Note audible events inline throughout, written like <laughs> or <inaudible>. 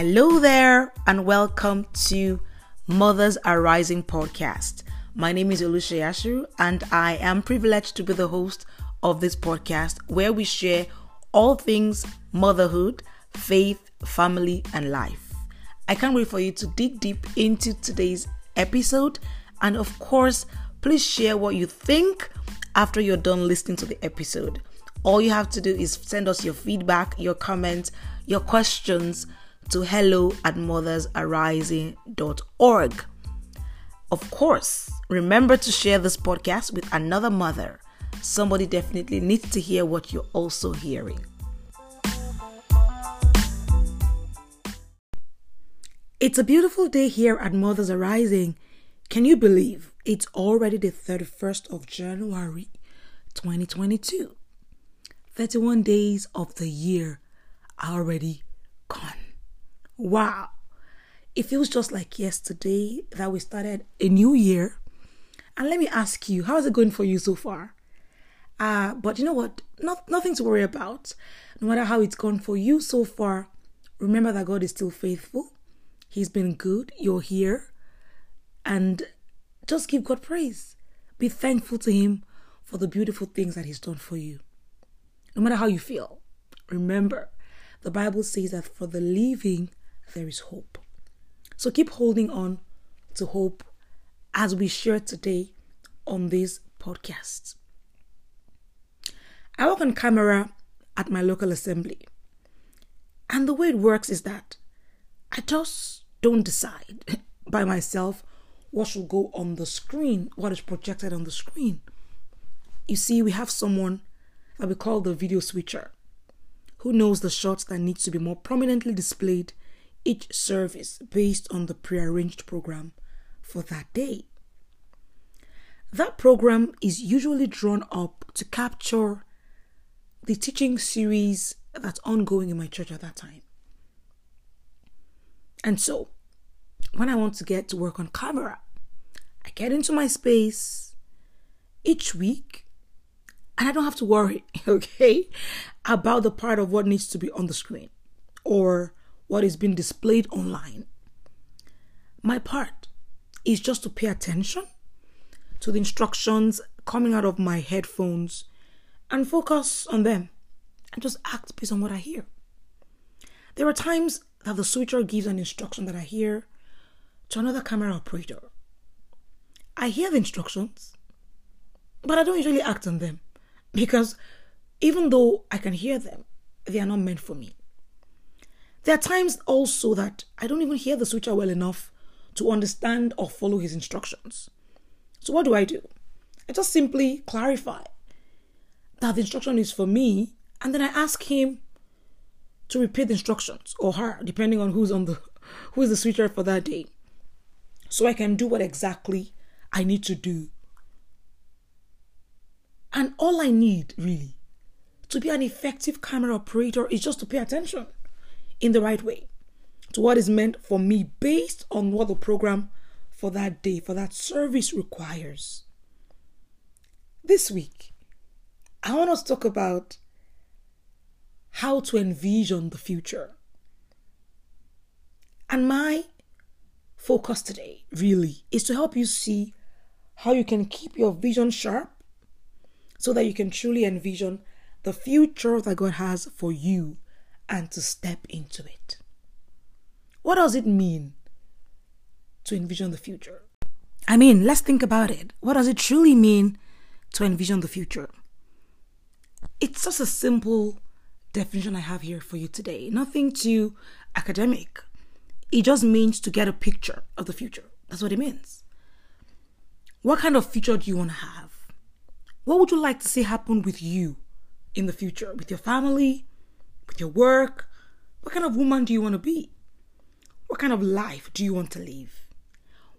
Hello there, and welcome to Mothers Arising podcast. My name is Olusha Yashu, and I am privileged to be the host of this podcast where we share all things motherhood, faith, family, and life. I can't wait for you to dig deep into today's episode, and of course, please share what you think after you're done listening to the episode. All you have to do is send us your feedback, your comments, your questions to hello at mothersarising.org. Of course, remember to share this podcast with another mother. Somebody definitely needs to hear what you're also hearing. It's a beautiful day here at Mothers Arising. Can you believe it's already the 31st of January 2022? 31 days of the year are already gone. Wow. It feels just like yesterday that we started a new year. And let me ask you, how's it going for you so far? Uh, but you know what? Not, nothing to worry about. No matter how it's gone for you so far, remember that God is still faithful. He's been good. You're here. And just give God praise. Be thankful to Him for the beautiful things that He's done for you. No matter how you feel, remember the Bible says that for the living, there is hope. So keep holding on to hope as we share today on this podcast. I work on camera at my local assembly. And the way it works is that I just don't decide <laughs> by myself what should go on the screen, what is projected on the screen. You see, we have someone that we call the video switcher who knows the shots that needs to be more prominently displayed each service based on the prearranged program for that day. That program is usually drawn up to capture the teaching series that's ongoing in my church at that time. And so, when I want to get to work on camera, I get into my space each week and I don't have to worry, <laughs> okay, about the part of what needs to be on the screen or what is being displayed online. My part is just to pay attention to the instructions coming out of my headphones and focus on them and just act based on what I hear. There are times that the switcher gives an instruction that I hear to another camera operator. I hear the instructions, but I don't usually act on them because even though I can hear them, they are not meant for me. There are times also that I don't even hear the switcher well enough to understand or follow his instructions. So, what do I do? I just simply clarify that the instruction is for me, and then I ask him to repeat the instructions or her, depending on who's on the <laughs> who is the switcher for that day. So I can do what exactly I need to do. And all I need really to be an effective camera operator is just to pay attention in the right way to what is meant for me based on what the program for that day, for that service requires. This week, I want us to talk about how to envision the future. And my focus today really is to help you see how you can keep your vision sharp so that you can truly envision the future that God has for you and to step into it. What does it mean to envision the future? I mean, let's think about it. What does it truly mean to envision the future? It's just a simple definition I have here for you today. Nothing too academic. It just means to get a picture of the future. That's what it means. What kind of future do you want to have? What would you like to see happen with you in the future, with your family, with your work? What kind of woman do you want to be? What kind of life do you want to live?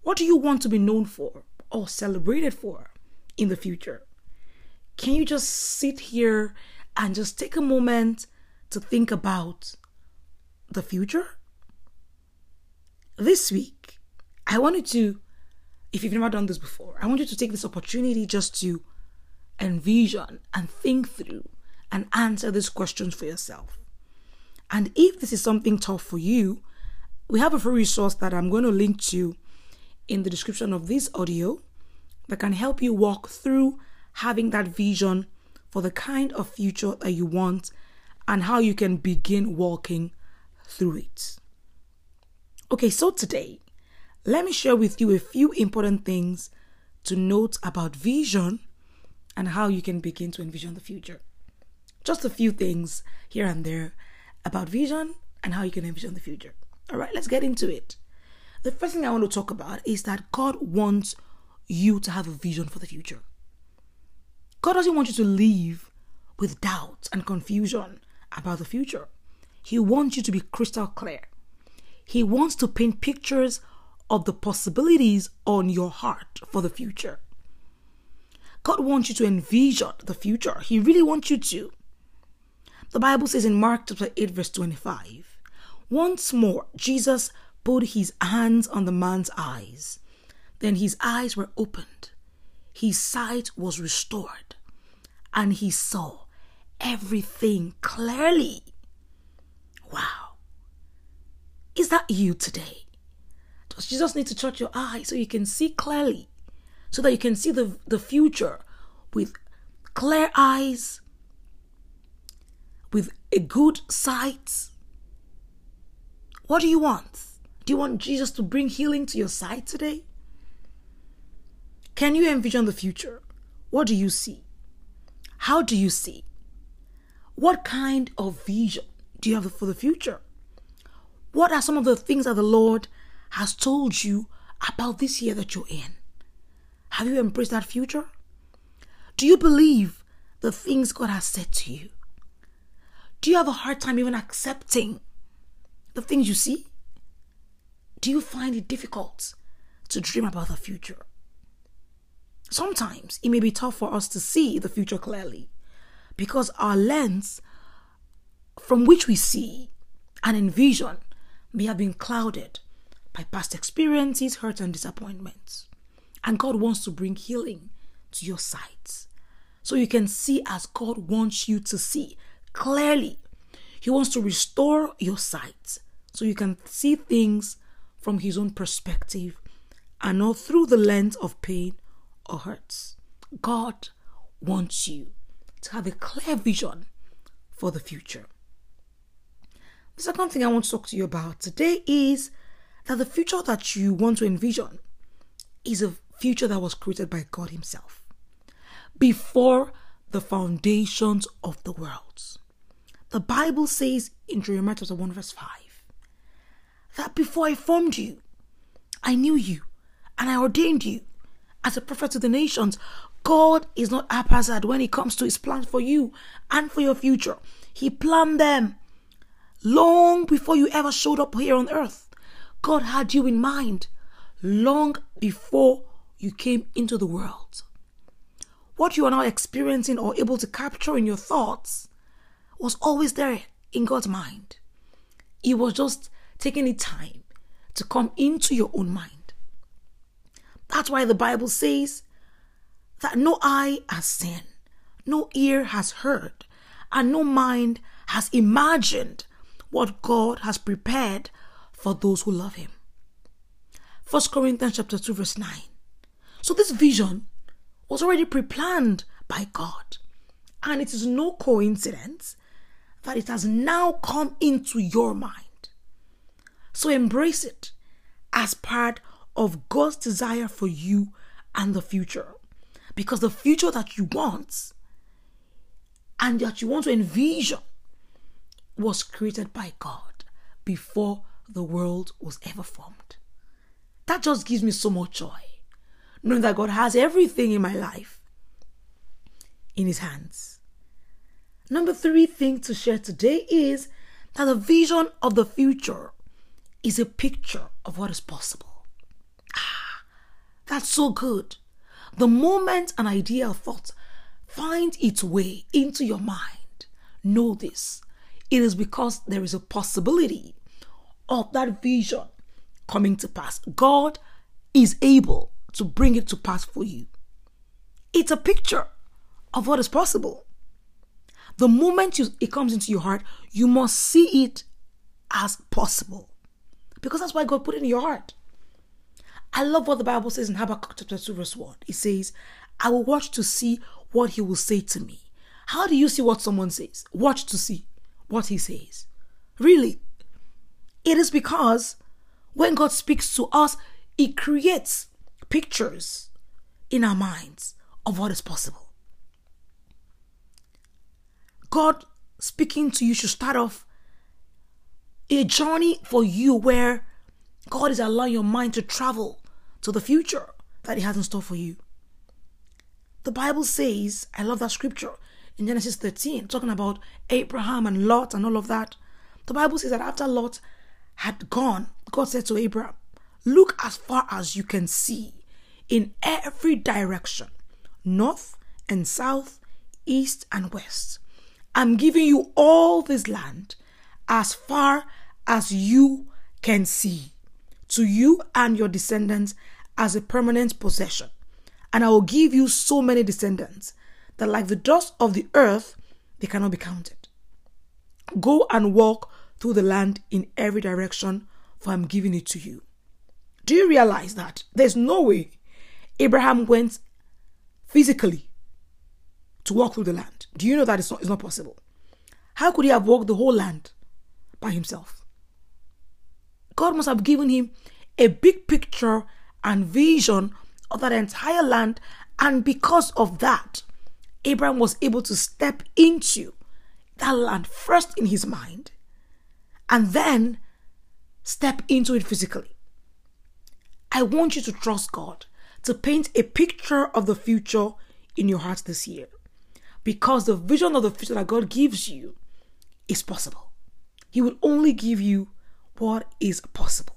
What do you want to be known for or celebrated for in the future? Can you just sit here and just take a moment to think about the future? This week, I wanted to, if you've never done this before, I want you to take this opportunity just to envision and think through and answer these questions for yourself. And if this is something tough for you, we have a free resource that I'm going to link to in the description of this audio that can help you walk through having that vision for the kind of future that you want and how you can begin walking through it. Okay, so today, let me share with you a few important things to note about vision and how you can begin to envision the future. Just a few things here and there about vision and how you can envision the future. All right, let's get into it. The first thing I want to talk about is that God wants you to have a vision for the future. God doesn't want you to live with doubt and confusion about the future. He wants you to be crystal clear. He wants to paint pictures of the possibilities on your heart for the future. God wants you to envision the future. He really wants you to. The Bible says in Mark chapter 8, verse 25, once more Jesus put his hands on the man's eyes. Then his eyes were opened, his sight was restored, and he saw everything clearly. Wow. Is that you today? Does Jesus need to touch your eyes so you can see clearly? So that you can see the, the future with clear eyes, with a good sight? What do you want? Do you want Jesus to bring healing to your sight today? Can you envision the future? What do you see? How do you see? What kind of vision do you have for the future? What are some of the things that the Lord has told you about this year that you're in? Have you embraced that future? Do you believe the things God has said to you? Do you have a hard time even accepting the things you see? Do you find it difficult to dream about the future? Sometimes it may be tough for us to see the future clearly because our lens from which we see and envision may have been clouded by past experiences, hurt, and disappointments. And God wants to bring healing to your sight so you can see as God wants you to see clearly. He wants to restore your sight so you can see things from His own perspective and not through the lens of pain or hurts. God wants you to have a clear vision for the future. The second thing I want to talk to you about today is that the future that you want to envision is a future that was created by God Himself before the foundations of the world. The Bible says in Jeremiah chapter 1, verse 5, that before I formed you, I knew you and I ordained you as a prophet to the nations. God is not haphazard when it comes to his plans for you and for your future. He planned them long before you ever showed up here on earth. God had you in mind long before you came into the world. What you are now experiencing or able to capture in your thoughts was always there in God's mind. It was just taking the time to come into your own mind. That's why the Bible says that no eye has seen, no ear has heard, and no mind has imagined what God has prepared for those who love him. 1 Corinthians chapter 2 verse 9. So this vision was already pre-planned by God. And it is no coincidence that it has now come into your mind. So embrace it as part of God's desire for you and the future. Because the future that you want and that you want to envision was created by God before the world was ever formed. That just gives me so much joy, knowing that God has everything in my life in His hands. Number three thing to share today is that the vision of the future is a picture of what is possible. Ah, that's so good. The moment an idea or thought finds its way into your mind, know this. It is because there is a possibility of that vision coming to pass. God is able to bring it to pass for you. It's a picture of what is possible. The moment you, it comes into your heart, you must see it as possible Because that's why God put it in your heart. I love what the Bible says in Habakkuk chapter 2, verse 1. It says, I will watch to see what he will say to me. How do you see what someone says? Watch to see what he says. Really? It is because when God speaks to us, it creates pictures in our minds of what is possible. God speaking to you should start off a journey for you where God is allowing your mind to travel to the future that He has in store for you. The Bible says, I love that scripture in Genesis 13, talking about Abraham and Lot and all of that. The Bible says that after Lot had gone, God said to Abraham, Look as far as you can see in every direction, north and south, east and west. I'm giving you all this land as far as you can see to you and your descendants as a permanent possession. And I will give you so many descendants that, like the dust of the earth, they cannot be counted. Go and walk through the land in every direction, for I'm giving it to you. Do you realize that there's no way Abraham went physically to walk through the land? Do you know that it's not, it's not possible? How could he have walked the whole land by himself? God must have given him a big picture and vision of that entire land, and because of that, Abraham was able to step into that land first in his mind and then step into it physically. I want you to trust God to paint a picture of the future in your heart this year because the vision of the future that God gives you is possible. He will only give you what is possible.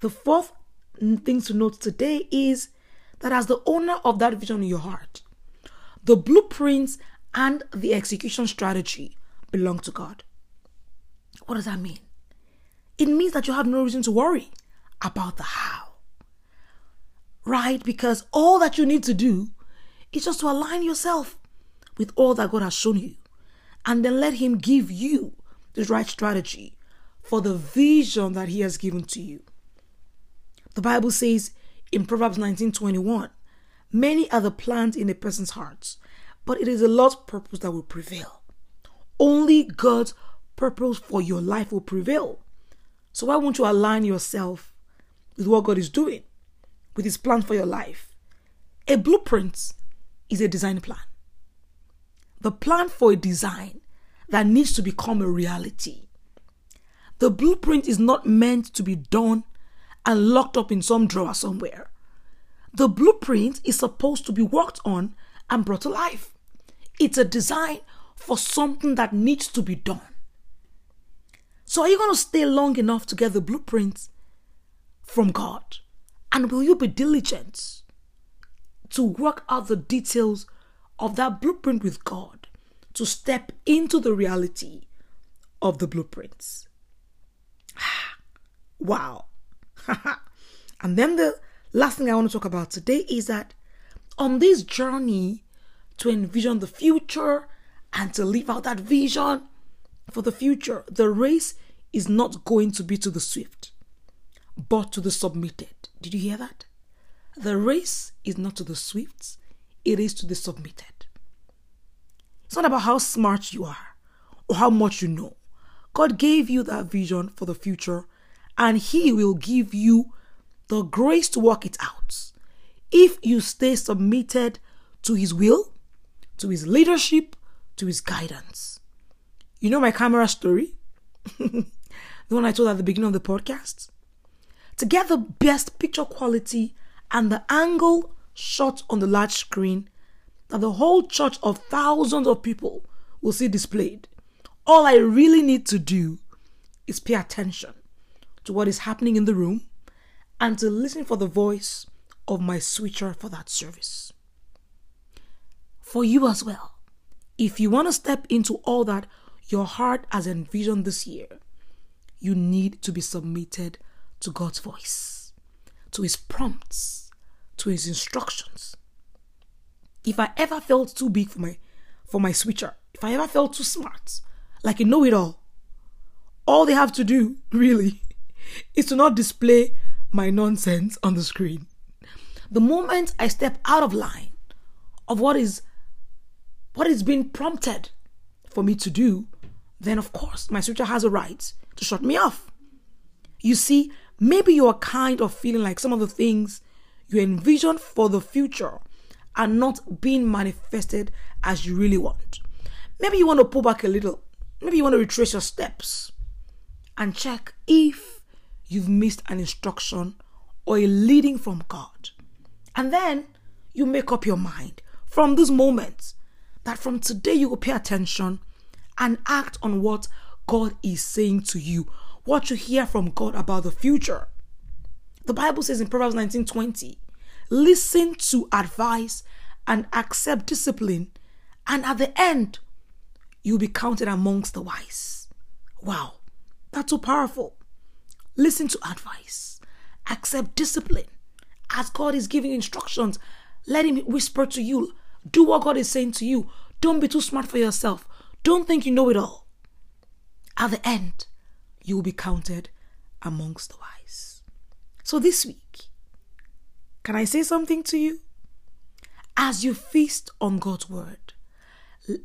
The fourth thing to note today is that as the owner of that vision in your heart, the blueprints and the execution strategy belong to God. What does that mean? It means that you have no reason to worry about the how. Right? Because all that you need to do is just to align yourself with all that God has shown you and then let Him give you the right strategy for the vision that He has given to you. The Bible says in Proverbs 19:21, many are the plans in a person's heart, but it is the Lord's purpose that will prevail. Only God's purpose for your life will prevail. So why won't you align yourself with what God is doing, with His plan for your life? A blueprint is a design plan. The plan for a design that needs to become a reality. The blueprint is not meant to be done and locked up in some drawer somewhere. The blueprint is supposed to be worked on and brought to life. It's a design for something that needs to be done. So, are you going to stay long enough to get the blueprints from God? And will you be diligent to work out the details of that blueprint with God to step into the reality of the blueprints? <sighs> wow. <laughs> and then the last thing I want to talk about today is that on this journey to envision the future and to live out that vision, for the future, the race is not going to be to the swift, but to the submitted. Did you hear that? The race is not to the swift, it is to the submitted. It's not about how smart you are or how much you know. God gave you that vision for the future, and He will give you the grace to work it out if you stay submitted to His will, to His leadership, to His guidance. You know my camera story? <laughs> the one I told at the beginning of the podcast? To get the best picture quality and the angle shot on the large screen that the whole church of thousands of people will see displayed, all I really need to do is pay attention to what is happening in the room and to listen for the voice of my switcher for that service. For you as well, if you want to step into all that your heart has envisioned this year, you need to be submitted to God's voice, to His prompts, to His instructions. If I ever felt too big for my for my switcher, if I ever felt too smart, like a know-it-all, all they have to do <laughs> really is to not display my nonsense on the screen. The moment I step out of line of what is what is being prompted for me to do, then of course my switcher has a right to shut me off. You see, maybe you're kind of feeling like some of the things you envision for the future are not being manifested as you really want. Maybe you want to pull back a little. Maybe you want to retrace your steps and check if you've missed an instruction or a leading from God. And then you make up your mind from this moment that from today you will pay attention and act on what God is saying to you, what you hear from God about the future. The Bible says in Proverbs 19:20, listen to advice and accept discipline, and at the end, you'll be counted amongst the wise. Wow, that's so powerful. Listen to advice, accept discipline. As God is giving instructions, let Him whisper to you. Do what God is saying to you. Don't be too smart for yourself. Don't think you know it all. At the end, you will be counted amongst the wise. So this week, can I say something to you? As you feast on God's word,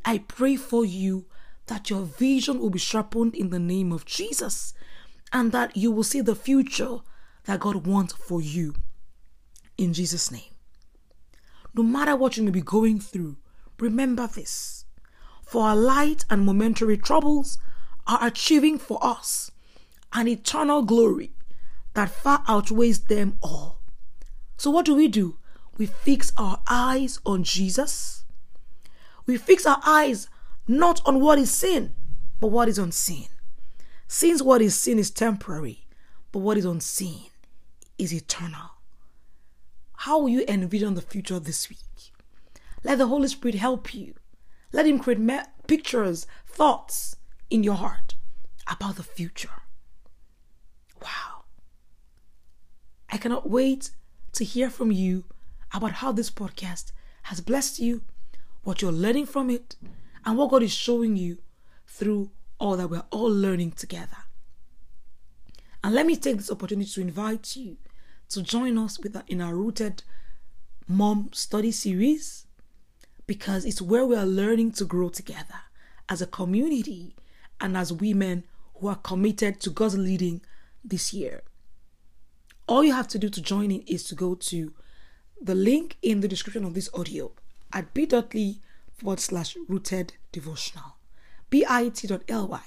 I pray for you that your vision will be sharpened in the name of Jesus and that you will see the future that God wants for you in Jesus' name. No matter what you may be going through, remember this. For our light and momentary troubles are achieving for us an eternal glory that far outweighs them all. So, what do we do? We fix our eyes on Jesus. We fix our eyes not on what is seen, but what is unseen. Since what is seen is temporary, but what is unseen is eternal. How will you envision the future this week? Let the Holy Spirit help you. Let Him create me- pictures, thoughts in your heart about the future. Wow. I cannot wait to hear from you about how this podcast has blessed you, what you're learning from it, and what God is showing you through all that we're all learning together. And let me take this opportunity to invite you to join us with in our rooted mom study series because it's where we are learning to grow together as a community and as women who are committed to God's leading this year. All you have to do to join in is to go to the link in the description of this audio at bit.ly forward slash rooted devotional. bit.ly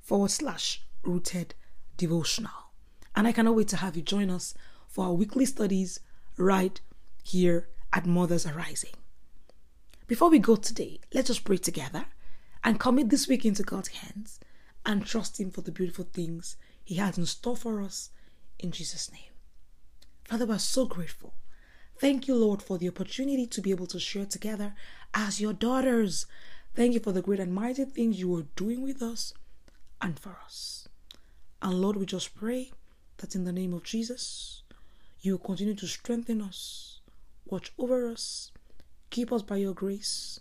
forward slash rooted devotional. And I cannot wait to have you join us for our weekly studies right here at Mothers Arising. Before we go today, let's just pray together and commit this week into God's hands and trust Him for the beautiful things He has in store for us in Jesus' name. Father, we're so grateful. Thank you, Lord, for the opportunity to be able to share together as your daughters. Thank you for the great and mighty things you are doing with us and for us. And Lord, we just pray that in the name of Jesus, you will continue to strengthen us, watch over us, keep us by your grace.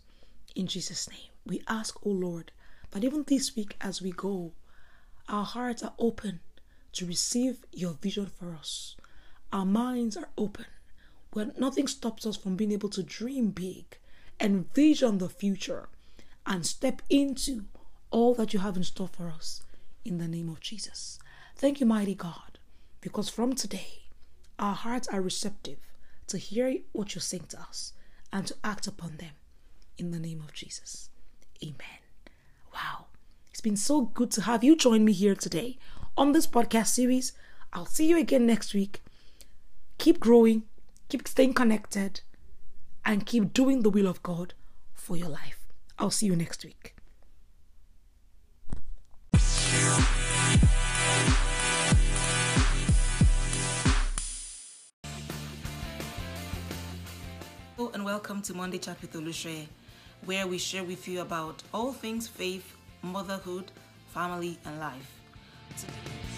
In Jesus' name, we ask, O oh Lord, that even this week as we go, our hearts are open to receive your vision for us. Our minds are open, where nothing stops us from being able to dream big, envision the future, and step into all that you have in store for us in the name of Jesus. Thank you, mighty God, because from today, our hearts are receptive to hear what you're saying to us and to act upon them in the name of Jesus. Amen. Wow. It's been so good to have you join me here today on this podcast series. I'll see you again next week. Keep growing, keep staying connected, and keep doing the will of God for your life. I'll see you next week. Hello and welcome to Monday Chat with Olushe, where we share with you about all things faith, motherhood, family, and life.